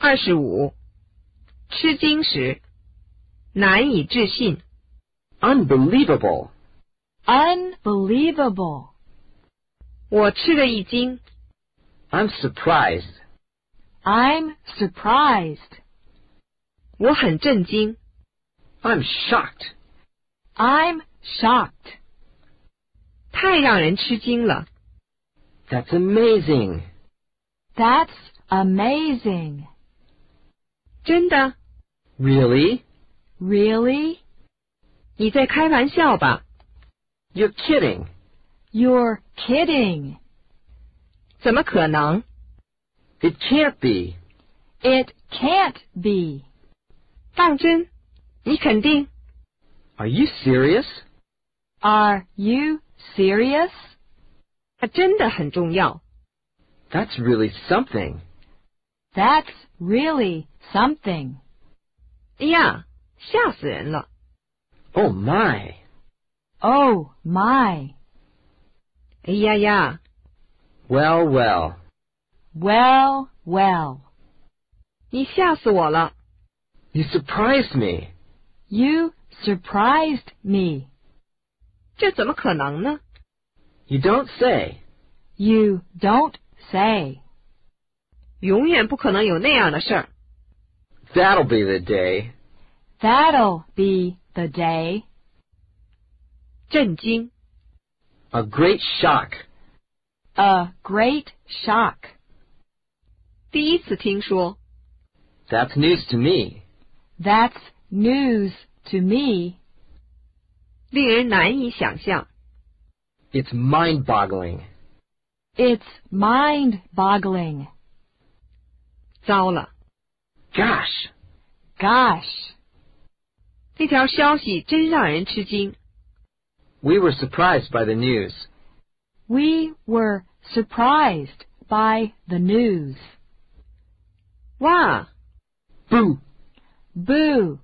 二十五，吃惊时，难以置信。 Unbelievable. Unbelievable. 我吃了一惊。 I'm surprised. I'm surprised. 我很震惊。 I'm shocked. I'm shocked. 太让人吃惊了。 That's amazing. That's amazing. 真的？ Really? Really? 你在开玩笑吧？ You're kidding. You're kidding. 怎么可能？ It can't be. It can't be. 当真？你肯定？ Are you serious? Are you serious? 它真的很重要。 That's really something. That's really something. 哎呀，吓死人了！ Oh my. Oh my. 哎呀呀， Well, well. Well, well. 你吓死我了！ You surprised me. You surprised me. 这怎么可能呢？ You don't say. You don't say. 永远不可能有那样的事儿。 That'll be the day. That'll be the day. 震惊， A great shock. A great shock. 第一次听说， That's news to me. That's news to me. 令人难以想象。 It's mind boggling. It's mind boggling. 糟了， Gosh. Gosh. 这条消息真让人吃惊。 We were surprised by the news. We were surprised by the news. 哇， Boo. Boo.